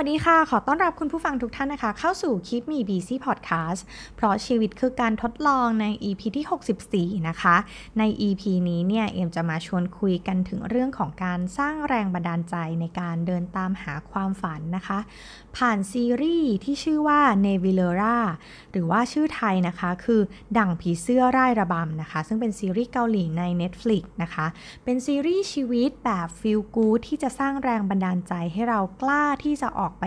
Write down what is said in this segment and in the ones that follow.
วัสดีค่ะ ขอต้อนรับคุณผู้ฟังทุกท่านนะคะ เข้าสู่คลิปมี BC Podcast เพราะชีวิตคือการทดลองใน EP ที่ 64 นะคะ ใน EP นี้เนี่ย เอ็มจะมาชวนคุยกันถึงเรื่องของการสร้างแรงบันดาลใจในการเดินตามหาความฝันนะคะ ผ่านซีรีส์ที่ชื่อว่า n e v i l e r a หรือว่าชื่อไทยนะคะคือดั่งผีเสื้อร่ายระบำนะคะ ซึ่งเป็นซีรีส์เกาหลีใน Netflix นะคะ เป็นซีรีส์ชีวิตแบบฟีลกู d ที่จะสร้างแรงบันดาลใจให้เรากล้าที่จะออกไป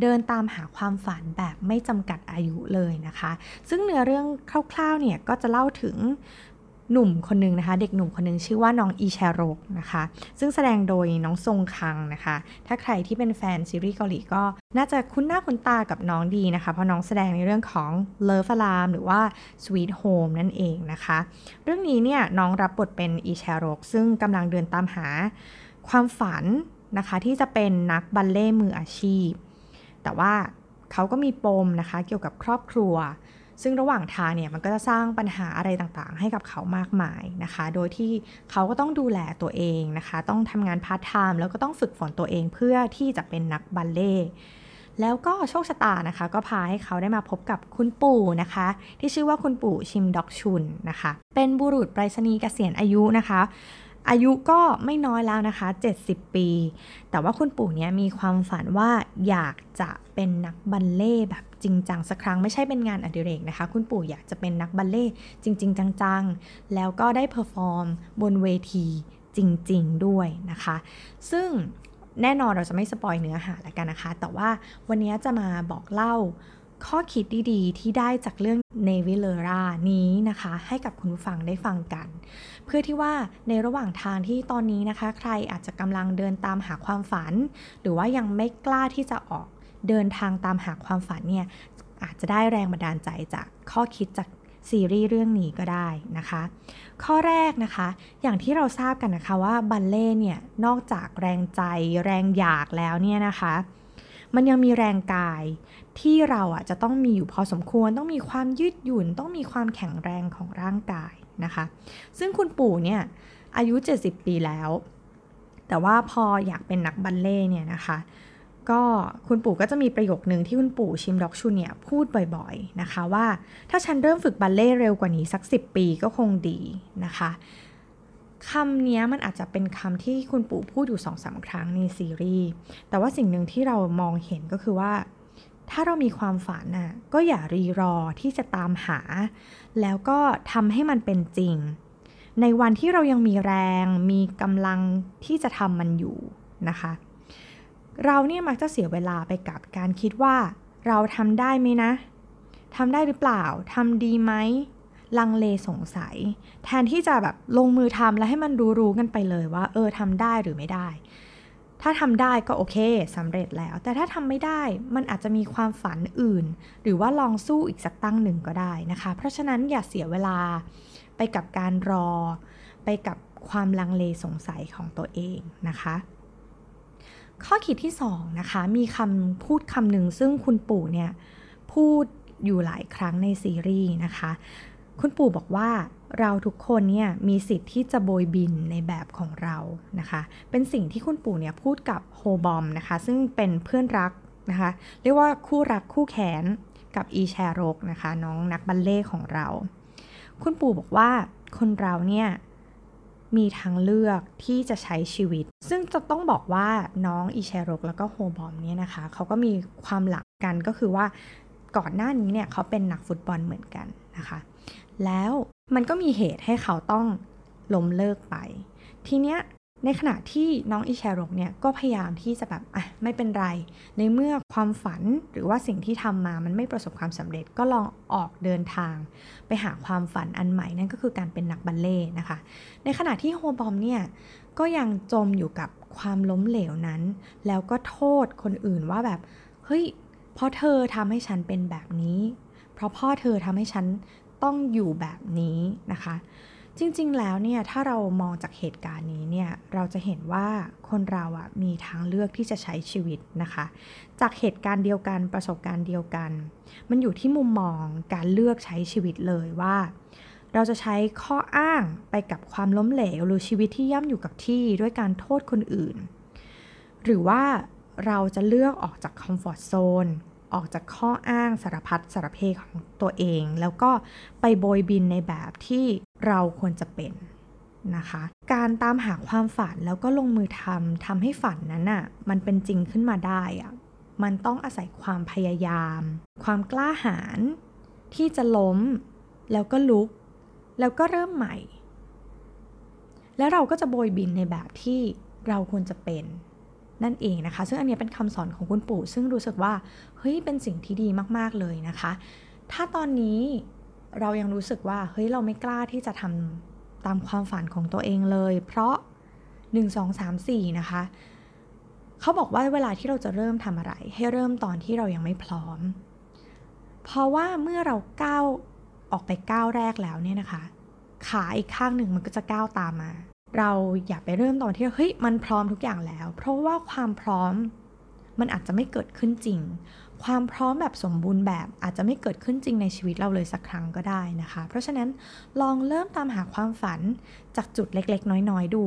เดินตามหาความฝันแบบไม่จำกัดอายุเลยนะคะ ซึ่งเนื้อเรื่องคร่าวๆเนี่ยก็จะเล่าถึงหนุ่มคนหนึ่งนะคะ เด็กหนุ่มคนหนึ่งชื่อว่าน้องอีแชโรกนะคะ ซึ่งแสดงโดยน้องทรงคังนะคะ ถ้าใครที่เป็นแฟนซีรีส์เกาหลีก็น่าจะคุ้นหน้าคุ้นตากับน้องดีนะคะ เพราะน้องแสดงในเรื่องของ Love Alarm หรือว่า Sweet Home นั่นเองนะคะ เรื่องนี้เนี่ยน้องรับบทเป็นอีแชโรกซึ่งกำลังเดินตามหาความฝัน นะคะ ที่จะเป็นนักบัลเลต์มืออาชีพ แต่ว่าเขาก็มีปมนะคะเกี่ยวกับครอบครัว ซึ่งระหว่างทางเนี่ยมันก็จะสร้างปัญหาอะไรต่างๆ ให้กับเขามากมายนะคะ โดยที่เขาก็ต้องดูแลตัวเองนะคะ ต้องทำงานพาร์ทไทม์แล้วก็ต้องฝึกฝนตัวเองเพื่อที่จะเป็นนักบัลเลต์แล้วก็โชคชะตานะคะ ก็พาให้เขาได้มาพบกับคุณปู่นะคะ ที่ชื่อว่าคุณปู่ชิมด็อกชุนนะคะ เป็นบุรุษไปรษณีย์เกษียณอายุนะคะ อายุก็ไม่น้อยแล้วนะคะ 70 ปี แต่ว่าคุณปู่เนี่ยมีความฝันว่าอยากจะเป็นนักบัลเลต์แบบจริงจังสักครั้งไม่ใช่เป็นงานอดิเรกนะคะ คุณปู่อยากจะเป็นนักบัลเลต์จริง ๆ จังๆ แล้วก็ได้ perform บนเวทีจริง ๆ ด้วยนะคะ ซึ่งแน่นอนเราจะไม่ spoil เนื้อหาแล้วกันนะคะ แต่ว่าวันนี้จะมาบอกเล่า ข้อคิดดีๆ ที่ได้จากเรื่องเนวิเลรานี้นะคะ ให้กับคุณผู้ฟังได้ฟังกัน เพื่อที่ว่าในระหว่างทางที่ตอนนี้นะคะ ใครอาจจะกำลังเดินตามหาความฝัน หรือว่ายังไม่กล้าที่จะออกเดินทางตามหาความฝันเนี่ยอาจจะได้แรงบันดาลใจจากข้อคิดจากซีรีส์เรื่องนี้ก็ได้นะคะ ข้อแรกนะคะ อย่างที่เราทราบกันนะคะว่าบัลเล่เนี่ยนอกจากแรงใจแรงอยากแล้วเนี่ยนะคะ มันยังมีแรงกาย ที่เราอะจะต้องมีอยู่พอสมควร ต้องมีความยืดหยุ่น ต้องมีความแข็งแรงของร่างกายนะคะ ซึ่งคุณปู่เนี่ยอายุ 70 ปีแล้ว แต่ว่าพออยากเป็นนักบัลเล่เนี่ยนะคะก็คุณปู่ก็จะมีประโยคนึงที่คุณปู่ชิมด็อกชูเนี่ยพูดบ่อยๆนะคะว่าถ้าฉันเริ่มฝึกบัลเล่เร็วกว่านี้สัก 10 ปีก็คงดีนะคะคำนี้มันอาจจะเป็นคำที่คุณปู่พูดอยู่สองสาครั้งในซีรีส์แต่ว่าสิ่งหนึ่งที่เรามองเห็นก็คือว่า ถ้าเรามีความฝันน่ะก็อย่ารีรอที่จะตามหา แล้วก็ทำให้มันเป็นจริง ในวันที่เรายังมีแรง มีกำลังที่จะทำมันอยู่นะคะ เราเนี่ยมักจะเสียเวลาไปกับการคิดว่า เราทำได้ไหมนะทำได้หรือเปล่าทำดีไหมลังเลสงสัย แทนที่จะแบบลงมือทำแล้วให้มันรู้ๆกันไปเลยว่า เออทำได้หรือไม่ได้ ถ้าทำได้ก็โอเคสำเร็จแล้ว แต่ถ้าทำไม่ได้มันอาจจะมีความฝันอื่น หรือว่าลองสู้อีกสักตั้งหนึ่งก็ได้นะคะ เพราะฉะนั้นอย่าเสียเวลาไปกับการรอ ไปกับความลังเลสงสัยของตัวเองนะคะ ข้อคิดที่2นะคะมีคำพูดคำหนึ่งซึ่งคุณปู่เนี่ยพูดอยู่หลายครั้งในซีรีส์นะคะ คุณปู่บอกว่า เราทุกคนเนี่ยมีสิทธิ์ที่จะโบยบินในแบบของเรานะคะ เป็นสิ่งที่คุณปู่เนี่ยพูดกับโฮบอมนะคะ ซึ่งเป็นเพื่อนรักนะคะ เรียกว่าคู่รักคู่แขนกับอีแชโรกนะคะ น้องนักบัลเล่ของเรา คุณปู่บอกว่าคนเราเนี่ยมีทางเลือกที่จะใช้ชีวิต ซึ่งจะต้องบอกว่าน้องอีแชโรกแล้วก็โฮบอมเนี่ยนะคะเขาก็มีความหลักกันก็คือว่าก่อนหน้านี้เนี่ยเขาเป็นนักฟุตบอลเหมือนกันนะคะ แล้ว มันก็มีเหตุให้เขาต้องล้มเลิกไป ทีเนี้ยในขณะที่น้องอิชารกเนี่ยก็พยายามที่จะแบบอะไม่เป็นไร ในเมื่อความฝันหรือว่าสิ่งที่ทำมามันไม่ประสบความสำเร็จก็ลองออกเดินทาง ไปหาความฝันอันใหม่นั่นก็คือการเป็นนักบัลเล่นะคะ ในขณะที่โฮบอมเนี่ยก็ยังจมอยู่กับความล้มเหลวนั้น แล้วก็โทษคนอื่นว่าแบบเฮ้ยเพราะเธอทำให้ฉันเป็นแบบนี้ เพราะพ่อเธอทำให้ฉัน ต้องอยู่แบบนี้นะคะ จริงๆแล้วเนี่ยถ้าเรามองจากเหตุการณ์นี้เนี่ยเราจะเห็นว่าคนเราอะมีทางเลือกที่จะใช้ชีวิตนะคะ จากเหตุการณ์เดียวกันประสบการณ์เดียวกัน มันอยู่ที่มุมมองการเลือกใช้ชีวิตเลยว่าเราจะใช้ข้ออ้างไปกับความล้มเหลว หรือชีวิตที่ย่ำอยู่กับที่ด้วยการโทษคนอื่น หรือว่าเราจะเลือกออกจากคอมฟอร์ทโซน ออกจากข้ออ้างสารพัดสารเพของตัวเอง แล้วก็ไปโบยบินในแบบที่เราควรจะเป็นนะคะ การตามหาความฝันแล้วก็ลงมือทำทำให้ฝันนั้นอะ่ะมันเป็นจริงขึ้นมาได้อะ่ะมันต้องอาศัยความพยายาม ความกล้าหาญที่จะล้ม แล้วก็ลุก แล้วก็เริ่มใหม่ แล้วเราก็จะโบยบินในแบบที่เราควรจะเป็น นั่นเองนะคะ ซึ่งอันนี้เป็นคำสอนของคุณปู่ ซึ่งรู้สึกว่าเฮ้ยเป็นสิ่งที่ดีมากๆเลยนะคะ ถ้าตอนนี้เรายังรู้สึกว่าเฮ้ยเราไม่กล้าที่จะทำตามความฝันของตัวเองเลย เพราะ 1 2 3 4 นะคะเขาบอกว่าเวลาที่เราจะเริ่มทำอะไร ให้เริ่มตอนที่เรายังไม่พร้อม เพราะว่าเมื่อเราก้าวออกไปก้าวแรกแล้วเนี่ยนะคะ ขาอีกข้างหนึ่งมันก็จะก้าวตามมา เราอย่าไปเริ่มตอนที่เฮ้ยมันพร้อมทุกอย่างแล้ว เพราะว่าความพร้อมมันอาจจะไม่เกิดขึ้นจริง ความพร้อมแบบสมบูรณ์แบบอาจจะไม่เกิดขึ้นจริงในชีวิตเราเลยสักครั้งก็ได้นะคะ เพราะฉะนั้นลองเริ่มตามหาความฝันจากจุดเล็กๆ น้อยๆ ดู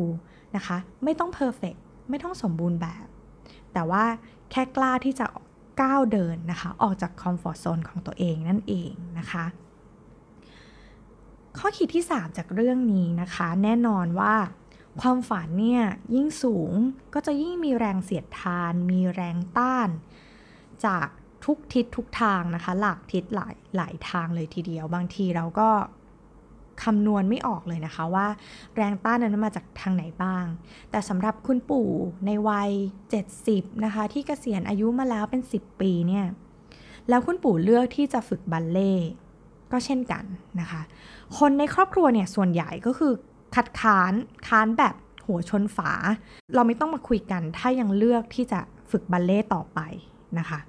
นะคะ ไม่ต้อง perfect ไม่ต้องสมบูรณ์แบบ แต่ว่าแค่กล้าที่จะก้าวเดินนะคะ ออกจาก comfort zone ของตัวเองนั่นเองนะคะ ข้อคิดที่ 3 จากเรื่องนี้นะคะ แน่นอนว่า ความฝันเนี่ยยิ่งสูงก็จะยิ่งมีแรงเสียดทาน มีแรงต้าน จากทุกทิศทุกทางนะคะ หลากทิศหลายหลายทางเลยทีเดียว บางทีเราก็คำนวณไม่ออกเลยนะคะว่าแรงต้านนั้นมาจากทางไหนบ้าง แต่สำหรับคุณปู่ในวัย 70 นะคะ ที่เกษียณอายุมาแล้วเป็น 10 ปีเนี่ย แล้วคุณปู่เลือกที่จะฝึกบัลเล่ ก็เช่นกันนะคะ คนในครอบครัวเนี่ยส่วนใหญ่ก็คือคัดค้านค้านแบบหัวชนฝา เราไม่ต้องมาคุยกันถ้ายังเลือกที่จะฝึกบัลเล่ต่อไปนะคะ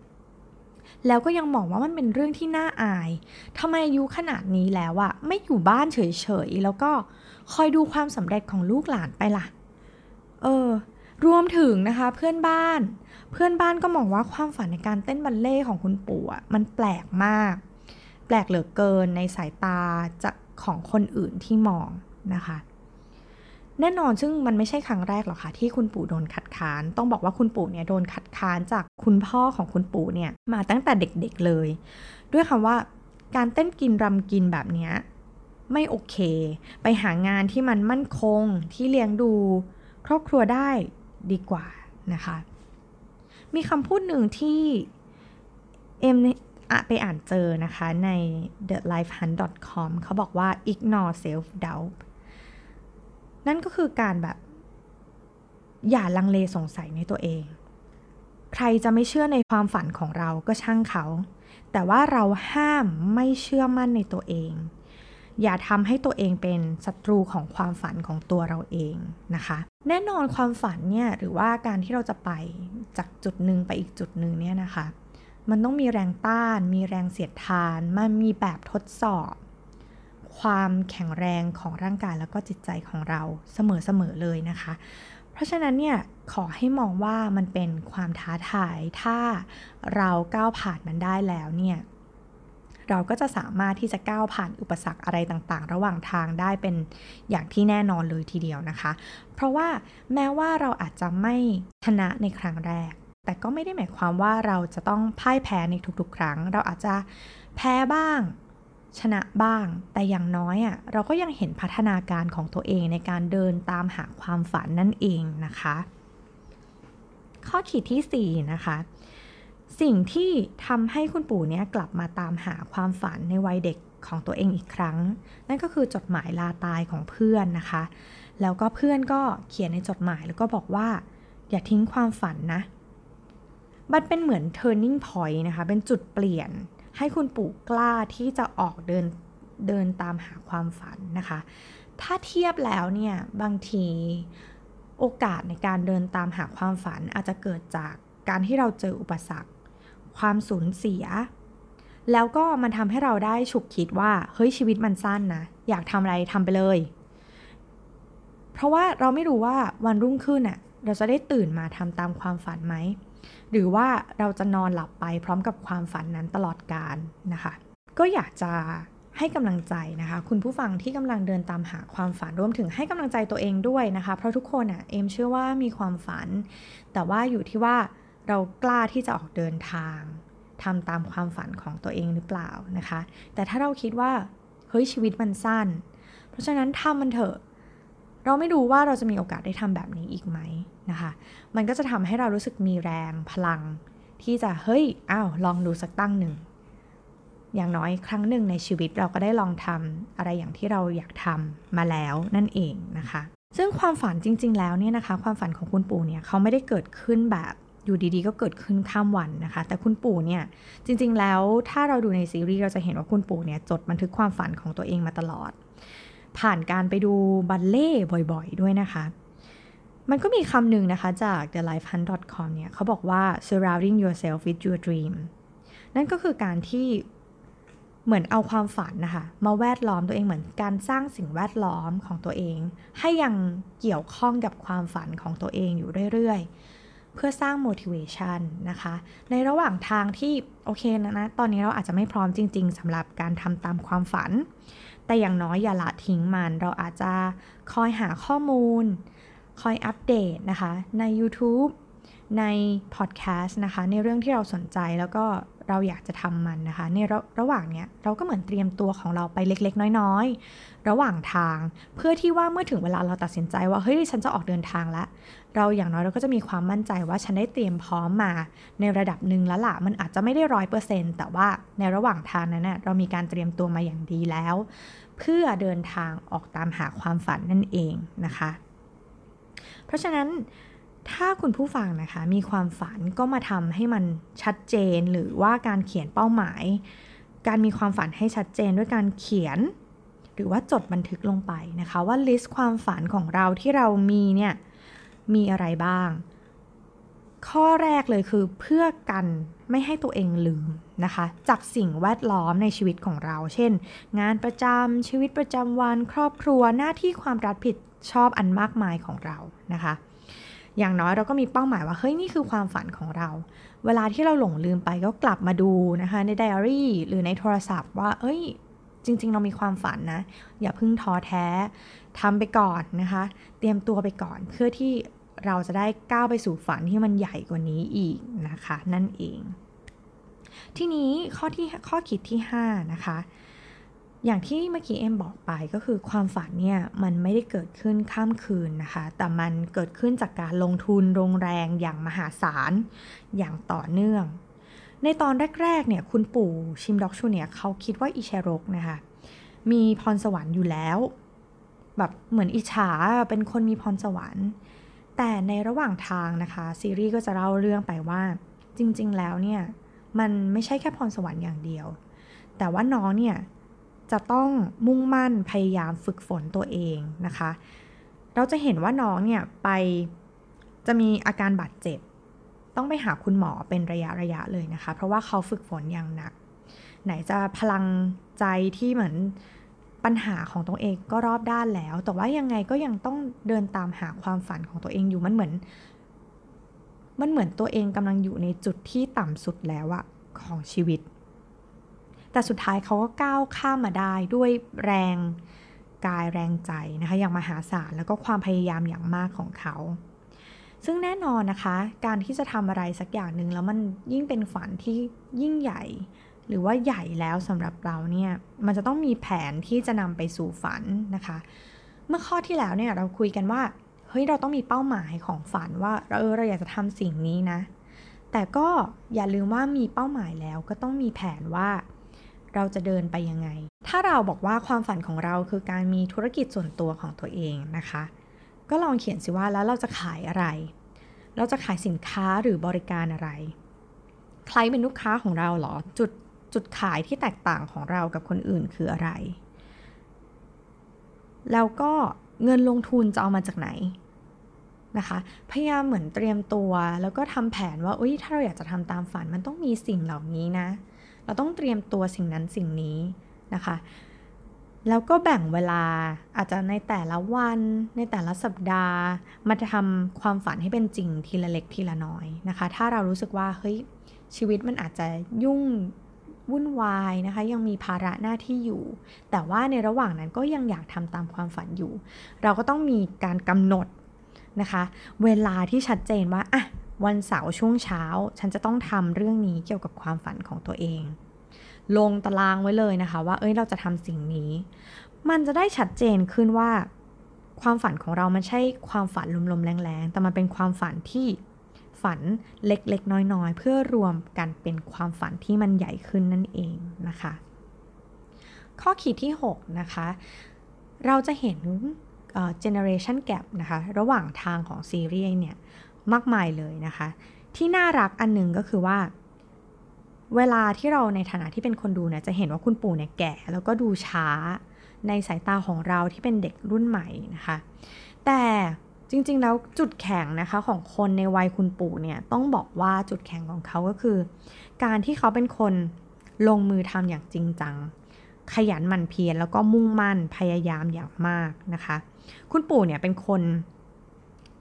แล้วก็ยังมองว่ามันเป็นเรื่องที่น่าอาย ทำไมอายุขนาดนี้แล้วอะไม่อยู่บ้านเฉยๆ แล้วก็คอยดูความสำเร็จของลูกหลานไปล่ะ เออ รวมถึงนะคะเพื่อนบ้าน เพื่อนบ้านก็มองว่าความฝันในการเต้นบัลเล่ของคุณปู่อะมันแปลกมาก แปลกเหลือเกินในสายตาจากของคนอื่นที่มองนะคะ แน่นอนซึ่งมันไม่ใช่ครั้งแรกหรอกค่ะที่คุณปู่โดนคัดค้าน ต้องบอกว่าคุณปู่เนี่ยโดนคัดค้านจากคุณพ่อของคุณปู่เนี่ยมาตั้งแต่เด็กๆเลย ด้วยคำว่าการเต้นกินรำกินแบบนี้ไม่โอเค ไปหางานที่มันมั่นคงที่เลี้ยงดู ครอบครัวได้ดีกว่านะคะ มีคำพูดหนึ่งที่เอ็ม ไปอ่านเจอนะคะใน thelifehunt.com เขาบอกว่า ignore self doubt นั่นก็คือการแบบ อย่าลังเลสงสัยในตัวเอง ใครจะไม่เชื่อในความฝันของเราก็ช่างเขา แต่ว่าเราห้ามไม่เชื่อมั่นในตัวเอง อย่าทำให้ตัวเองเป็นศัตรูของความฝันของตัวเราเองนะคะ แน่นอนความฝันเนี่ยหรือว่าการที่เราจะไปจากจุดหนึ่งไปอีกจุดหนึ่งเนี่ยนะคะ มันต้องมีแรงต้าน มีแรงเสียดทาน มันมีแบบทดสอบ ความแข็งแรงของร่างกายแล้วก็จิตใจของเราเสมอๆเลยนะคะ เพราะฉะนั้นเนี่ยขอให้มองว่ามันเป็นความท้าทาย ถ้าเราก้าวผ่านมันได้แล้วเนี่ยเราก็จะสามารถที่จะก้าวผ่านอุปสรรคอะไรต่างๆ ระหว่างทางได้เป็นอย่างที่แน่นอนเลยทีเดียวนะคะ เพราะว่าแม้ว่าเราอาจจะไม่ชนะในครั้งแรก แต่ก็ไม่ได้หมายความว่าเราจะต้องพ่ายแพ้ในทุกๆ ครั้ง เราอาจจะแพ้บ้าง ชนะบ้าง แต่อย่างน้อยอะ่ะเราก็ยังเห็นพัฒนาการของตัวเองในการเดินตามหาความฝันนั่นเองนะคะ ข้อขีดที่ 4 นะคะสิ่งที่ทำให้คุณปู่เนี่ยกลับมาตามหาความฝันในวัยเด็กของตัวเองอีกครั้ง นั่นก็คือจดหมายลาตายของเพื่อนนะคะ แล้วก็เพื่อนก็เขียนในจดหมายแล้วก็บอกว่า อย่าทิ้งความฝันนะ มันเป็นเหมือน turning point นะคะ เป็นจุดเปลี่ยนให้คุณปู่กล้าที่จะออกเดินเดินตามหาความฝันนะคะ ถ้าเทียบแล้วเนี่ย บางทีโอกาสในการเดินตามหาความฝันอาจจะเกิดจากการที่เราเจออุปสรรค ความสูญเสีย แล้วก็มันทำให้เราได้ฉุกคิดว่า เฮ้ยชีวิตมันสั้นนะ อยากทำอะไรทำไปเลย เพราะว่าเราไม่รู้ว่าวันรุ่งขึ้นน่ะเราจะได้ตื่นมาทำตามความฝันไหม หรือว่าเราจะนอนหลับไปพร้อมกับความฝันนั้นตลอดกาลนะคะ ก็อยากจะให้กำลังใจนะคะ คุณผู้ฟังที่กำลังเดินตามหาความฝันรวมถึงให้กำลังใจตัวเองด้วยนะคะ เพราะทุกคนอะเอมเชื่อว่ามีความฝัน แต่ว่าอยู่ที่ว่าเรากล้าที่จะออกเดินทางทำตามความฝันของตัวเองหรือเปล่านะคะ แต่ถ้าเราคิดว่าเฮ้ยชีวิตมันสั้น เพราะฉะนั้นทำมันเถอะ เราไม่รู้ว่าเราจะมีโอกาสได้ทำแบบนี้อีกไหมนะคะมันก็จะทำให้เรารู้สึกมีแรงพลัง ที่จะเฮ้ยอ้าวลองดูสักตั้งหนึ่งอย่างน้อยครั้งหนึ่งในชีวิตเราก็ได้ลองทำอะไรอย่างที่เราอยากทำมาแล้วนั่นเองนะคะ ซึ่งความฝันจริง ๆ แล้วเนี่ยนะคะ ความฝันของคุณปู่เนี่ยเขาไม่ได้เกิดขึ้นแบบอยู่ดีๆ ก็เกิดขึ้นข้ามวันนะคะ แต่คุณปู่เนี่ยจริง ๆ แล้วถ้าเราดูในซีรีส์เราจะเห็นว่าคุณปู่เนี่ยจดบันทึกความฝันของตัวเองมาตลอด ผ่านการไปดูบัลเล่บ่อยๆ ด้วยนะคะ มันก็มีคำหนึ่งนะคะจาก thelifehunt.com เนี่ยเขาบอกว่า surrounding yourself with your dream นั่นก็คือการที่เหมือนเอาความฝันนะคะ มาแวดล้อมตัวเองเหมือนการสร้างสิ่งแวดล้อมของตัวเอง ให้ยังเกี่ยวข้องกับความฝันของตัวเองอยู่เรื่อยๆ เพื่อสร้าง motivation นะคะ ในระหว่างทางที่โอเคนะนะตอนนี้เราอาจจะไม่พร้อมจริง ๆสำหรับการทำตามความฝัน แต่อย่างน้อยอย่าละทิ้งมัน เราอาจจะคอยหาข้อมูล คอยอัปเดตนะคะใน YouTube ในพอดแคสต์นะคะในเรื่องที่เราสนใจแล้วก็เราอยากจะทำมันนะคะในระระหว่างเนี้ยเราก็เหมือนเตรียมตัวของเราไปเล็กๆ น้อย ระหว่างทาง เพื่อที่ว่าเมื่อถึงเวลาเราตัดสินใจว่าเฮ้ยฉันจะออกเดินทางแล้วเราอย่างน้อยเราก็จะมีความมั่นใจว่าฉันได้เตรียมพร้อมมาในระดับหนึ่งแล้วล่ะมันอาจจะไม่ได้ร้อยเปอร์เซ็นต์แต่ว่าในระหว่างทางนั้นเน่ยเรามีการเตรียมตัวมาอย่างดีแล้ว เพื่อเดินทางออกตามหาความฝันนั่นเองนะคะ เพราะฉะนั้นถ้าคุณผู้ฟังนะคะมีความฝันก็มาทำให้มันชัดเจนหรือว่าการเขียนเป้าหมาย การมีความฝันให้ชัดเจนด้วยการเขียน หรือว่าจดบันทึกลงไปนะคะว่าลิสต์ความฝันของเราที่เรามีเนี่ยมีอะไรบ้าง ข้อแรกเลยคือเพื่อกันไม่ให้ตัวเองลืมนะคะ จากสิ่งแวดล้อมในชีวิตของเรา เช่น งานประจำชีวิตประจำวันครอบครัวหน้าที่ความรับผิดชอบอันมากมายของเรานะคะ อย่างน้อยเราก็มีเป้าหมายว่าเฮ้ยนี่คือความฝันของเรา เวลาที่เราหลงลืมไปก็กลับมาดูนะคะในไดอารี่หรือในโทรศัพท์ว่าเอ้ย จริง ๆ เรามีความฝันนะ อย่าเพิ่งท้อแท้ทำไปก่อนนะคะ เตรียมตัวไปก่อนเพื่อที่เราจะได้ก้าวไปสู่ฝันที่มันใหญ่กว่านี้อีกนะคะ นั่นเอง ทีนี้ข้อที่ข้อคิดที่ 5 นะคะ อย่างที่เมื่อกี้เอ็มบอกไปก็คือความฝันเนี่ยมันไม่ได้เกิดขึ้นข้ามคืนนะคะ แต่มันเกิดขึ้นจากการลงทุนลงแรงอย่างมหาศาลอย่างต่อเนื่อง ในตอนแรกๆเนี่ยคุณปู่ชิมด็อกชูเนี่ยเขาคิดว่าอิเชโรกนะคะมีพรสวรรค์อยู่แล้ว แบบเหมือนอิจฉาเป็นคนมีพรสวรรค์ แต่ในระหว่างทางนะคะซีรีส์ก็จะเล่าเรื่องไปว่าจริง ๆ แล้วเนี่ยมันไม่ใช่แค่พรสวรรค์อย่างเดียว แต่ว่าน้องเนี่ยจะต้องมุ่งมั่นพยายามฝึกฝนตัวเองนะคะ เราจะเห็นว่าน้องเนี่ยไปจะมีอาการบาดเจ็บ ต้องไปหาคุณหมอเป็นระยะระยะเลยนะคะ เพราะว่าเขาฝึกฝนอย่างหนัก ไหนจะพลังใจที่เหมือนปัญหาของตัวเองก็รอบด้านแล้ว แต่ว่ายังไงก็ยังต้องเดินตามหาความฝันของตัวเองอยู่มันเหมือน มันเหมือนตัวเองกำลังอยู่ในจุดที่ต่ำสุดแล้วอะของชีวิต แต่สุดท้ายเขาก็ก้าวข้ามมาได้ด้วยแรงกายแรงใจนะคะอย่างมหาศาลแล้วก็ความพยายามอย่างมากของเขา ซึ่งแน่นอนนะคะ การที่จะทำอะไรสักอย่างหนึ่งแล้วมันยิ่งเป็นฝันที่ยิ่งใหญ่ หรือว่าใหญ่แล้วสำหรับเราเนี่ย มันจะต้องมีแผนที่จะนำไปสู่ฝันนะคะ เมื่อข้อที่แล้วเนี่ยเราคุยกันว่า เฮ้ยเราต้องมีเป้าหมายของฝันว่าเออเราอยากจะทำสิ่งนี้นะ แต่ก็อย่าลืมว่ามีเป้าหมายแล้วก็ต้องมีแผนว่าเราจะเดินไปยังไง ถ้าเราบอกว่าความฝันของเราคือการมีธุรกิจส่วนตัวของตัวเองนะคะ ก็ลองเขียนสิว่าแล้วเราจะขายอะไร เราจะขายสินค้าหรือบริการอะไร ใครเป็นลูกค้าของเราหรอ จุดจุดขายที่แตกต่างของเรากับคนอื่นคืออะไร แล้วก็เงินลงทุนจะเอามาจากไหนนะคะ พยายามเหมือนเตรียมตัว แล้วก็ทำแผนว่าอุ้ยถ้าเราอยากจะทำตามฝันมันต้องมีสิ่งเหล่านี้นะ เราต้องเตรียมตัวสิ่งนั้นสิ่งนี้นะคะ แล้วก็แบ่งเวลาอาจจะในแต่ละวัน ในแต่ละสัปดาห์ มาทำความฝันให้เป็นจริงทีละเล็กทีละน้อยนะคะ ถ้าเรารู้สึกว่าเฮ้ยชีวิตมันอาจจะยุ่งวุ่นวายนะคะ ยังมีภาระหน้าที่อยู่ แต่ว่าในระหว่างนั้นก็ยังอยากทำตามความฝันอยู่ เราก็ต้องมีการกำหนดนะคะ เวลาที่ชัดเจนว่าอะวันเสาร์ช่วงเช้า ฉันจะต้องทำเรื่องนี้เกี่ยวกับความฝันของตัวเอง ลงตารางไว้เลยนะคะ ว่าเอ้ยเราจะทำสิ่งนี้ มันจะได้ชัดเจนขึ้นว่า ความฝันของเรามันใช่ความฝันลมๆแรงๆ แต่มันเป็นความฝันที่ฝันเล็กๆ น้อยๆ เพื่อรวมกันเป็นความฝันที่มันใหญ่ขึ้นนั่นเองนะคะ ข้อขีดที่ 6 นะคะ เราจะเห็น generation gap นะคะ ระหว่างทางของซีรีส์เนี่ย มากมายเลยนะคะ ที่น่ารักอันหนึ่งก็คือว่า เวลาที่เราในฐานะที่เป็นคนดูเนี่ยจะเห็นว่าคุณปู่เนี่ยแก่ แล้วก็ดูช้าในสายตาของเราที่เป็นเด็กรุ่นใหม่นะคะ แต่จริงๆ แล้วจุดแข็งนะคะของคนในวัยคุณปู่เนี่ยต้องบอกว่าจุดแข็งของเขาก็คือ การที่เขาเป็นคนลงมือทำอย่างจริงจัง ขยันหมั่นเพียรแล้วก็มุ่งมั่นพยายามอย่างมากนะคะ คุณปู่เนี่ยเป็นคน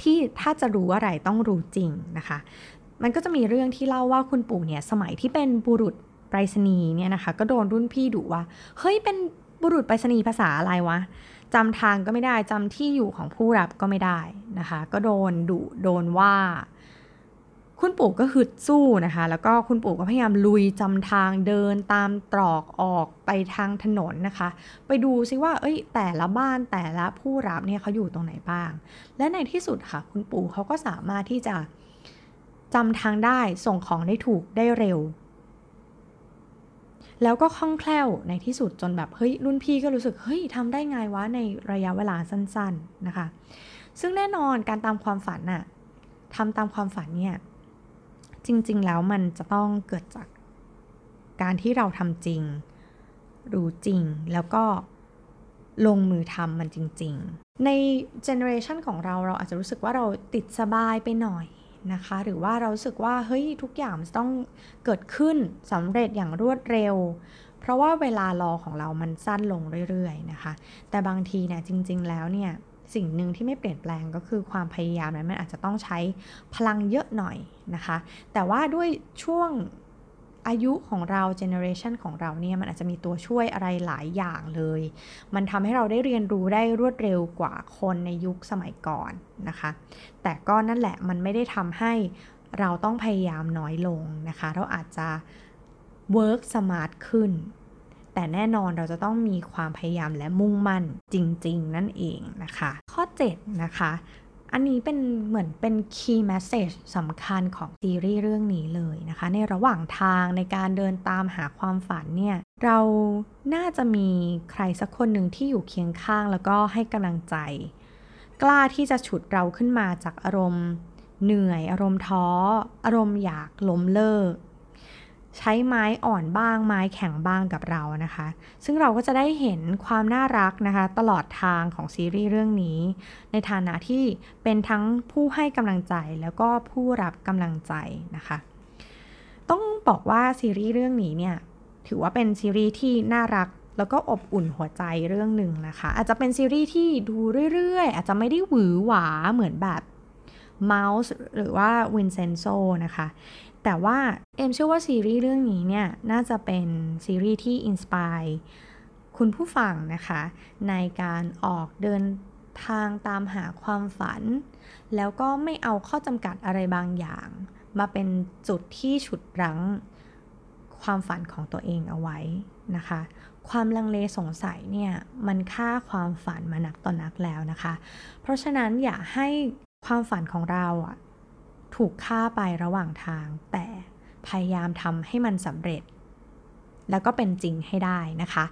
ที่ถ้าจะรู้อะไรต้องรู้จริงนะคะ มันก็จะมีเรื่องที่เล่าว่าคุณปู่เนี่ยสมัยที่เป็นบุรุษไปรษณีย์เนี่ยนะคะก็โดนรุ่นพี่ดุว่า เฮ้ยเป็นบุรุษไปรษณีย์ภาษาอะไรวะจำทางก็ไม่ได้จำที่อยู่ของผู้รับก็ไม่ได้นะคะ ก็โดนดุโดนว่า คุณปู่ก็ฮึดสู้นะคะ แล้วก็คุณปู่ก็พยายามลุยจำทางเดินตามตรอกออกไปทางถนนนะคะ ไปดูซิว่า เอ้ย แต่ละบ้านแต่ละผู้รับเนี่ยเขาอยู่ตรงไหนบ้าง และในที่สุดค่ะ คุณปู่เขาก็สามารถที่จะ จำทางได้ส่งของได้ถูกได้เร็ว แล้วก็คล่องแคล่วในที่สุดจนแบบเฮ้ยรุ่นพี่ก็รู้สึกเฮ้ยทำได้ไงวะในระยะเวลาสั้นๆนะคะ ซึ่งแน่นอนการตามความฝันน่ะทำตามความฝันเนี่ยจริงๆแล้วมันจะต้องเกิดจากการที่เราทำจริง รู้จริงแล้วก็ลงมือทำมันจริง ๆ ใน generation ของเราเราอาจจะรู้สึกว่าเราติดสบายไปหน่อย นะคะ หรือว่าเรารู้สึกว่าเฮ้ยทุกอย่างมันต้องเกิดขึ้นสำเร็จอย่างรวดเร็ว เพราะว่าเวลารอของเรามันสั้นลงเรื่อยๆนะคะ แต่บางทีเนี่ยจริง ๆ แล้วเนี่ยสิ่งหนึ่งที่ไม่เปลี่ยนแปลงก็คือความพยายามนั้นมันอาจจะต้องใช้พลังเยอะหน่อยนะคะ แต่ว่าด้วยช่วง อายุของเราเจเนอเรชันของเราเนี่ยมันอาจจะมีตัวช่วยอะไรหลายอย่างเลย มันทำให้เราได้เรียนรู้ได้รวดเร็วกว่าคนในยุคสมัยก่อนนะคะ แต่ก็นั่นแหละมันไม่ได้ทำให้เราต้องพยายามน้อยลงนะคะ เราอาจจะ work smart ขึ้น แต่แน่นอนเราจะต้องมีความพยายามและมุ่งมั่นจริง ๆ นั่นเองนะคะ ข้อ 7 นะคะ อันนี้เป็นเหมือนเป็น key message สำคัญของซีรีส์เรื่องนี้เลยนะคะ ในระหว่างทางในการเดินตามหาความฝันเนี่ย เราน่าจะมีใครสักคนหนึ่งที่อยู่เคียงข้างแล้วก็ให้กำลังใจ กล้าที่จะฉุดเราขึ้นมาจากอารมณ์ เหนื่อยอารมณ์ท้อ อารมณ์อยากล้มเลิก ใช้ไม้อ่อนบ้างไม้แข็งบ้างกับเรานะคะ ซึ่งเราก็จะได้เห็นความน่ารักนะคะ ตลอดทางของซีรีส์เรื่องนี้ ในฐานะที่เป็นทั้งผู้ให้กำลังใจแล้วก็ผู้รับกำลังใจนะคะ ต้องบอกว่าซีรีส์เรื่องนี้เนี่ยถือว่าเป็นซีรีส์ที่น่ารักแล้วก็อบอุ่นหัวใจเรื่องหนึ่งนะคะ อาจจะเป็นซีรีส์ที่ดูเรื่อยๆ อาจจะไม่ได้หวือหวาเหมือนแบบเมาส์หรือว่า Vincenzo นะคะ แต่ว่าเอ็มเชื่อว่าซีรีส์เรื่องนี้เนี่ยน่าจะเป็นซีรีส์ที่ inspire คุณผู้ฟังนะคะ ในการออกเดินทางตามหาความฝัน แล้วก็ไม่เอาข้อจำกัดอะไรบางอย่าง มาเป็นจุดที่ฉุดรั้งความฝันของตัวเองเอาไว้นะคะ ความลังเลสงสัยเนี่ยมันฆ่าความฝันมานักต่อนนักแล้วนะคะ เพราะฉะนั้นอย่าให้ความฝันของเราอะ ถูกฆ่าไประหว่างทาง แต่พยายามทำให้มันสำเร็จ แล้วก็เป็นจริงให้ได้นะคะ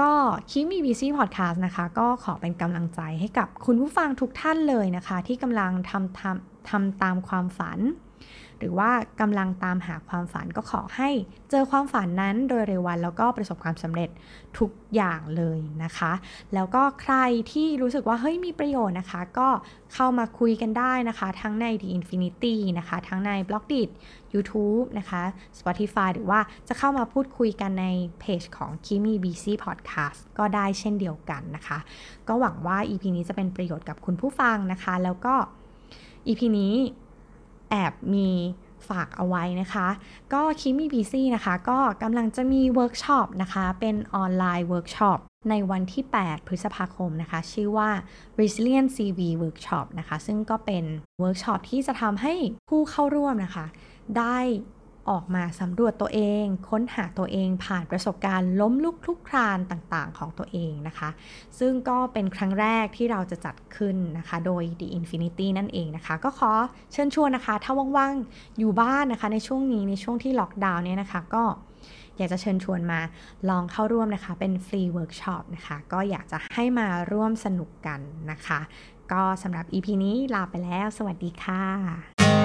ก็คิมีบีซีพอดแคสต์นะคะ ก็ขอเป็นกำลังใจให้กับคุณผู้ฟังทุกท่านเลยนะคะ ที่กำลังทำทำทำตามความฝัน หรือว่ากำลังตามหาความฝันก็ขอให้เจอความฝันนั้นโดยเร็ววันแล้วก็ประสบความสำเร็จทุกอย่างเลยนะคะ แล้วก็ใครที่รู้สึกว่าเฮ้ยมีประโยชน์นะคะ ก็เข้ามาคุยกันได้นะคะ ทั้งใน The Infinity นะคะ ทั้งใน b l o g d i t YouTube นะคะ Spotify หรือว่าจะเข้ามาพูดคุยกันในเพจของ Kimi BC Podcast ก็ได้เช่นเดียวกันนะคะ ก็หวังว่า EP นี้จะเป็นประโยชน์กับคุณผู้ฟังนะคะ แล้วก็ EP นี้ แอบมีฝากเอาไว้นะคะ ก็คิมีบีซี่นะคะ ก็กำลังจะมีเวิร์กช็อปนะคะ เป็น online workshop ในวันที่ 8 พฤษภาคมนะคะ ชื่อว่า Resilient CV Workshop นะคะ ซึ่งก็เป็นเวิร์กช็อปที่จะทำให้ผู้เข้าร่วมนะคะ ได้ ออกมาสำรวจตัวเอง ค้นหาตัวเองผ่านประสบการณ์ล้มลุกคลุกคลานต่างๆ ของตัวเองนะคะ ซึ่งก็เป็นครั้งแรกที่เราจะจัดขึ้นนะคะ โดย The Infinity นั่นเองนะคะ ก็ขอเชิญชวนนะคะ ถ้าว่างๆ อยู่บ้านนะคะในช่วงนี้ในช่วงที่ล็อกดาวน์เนี่ยนะคะก็อยากจะเชิญชวนมาลองเข้าร่วมนะคะ เป็น free workshop นะคะ ก็อยากจะให้มาร่วมสนุกกันนะคะ ก็สำหรับ EP นี้ลาไปแล้ว สวัสดีค่ะ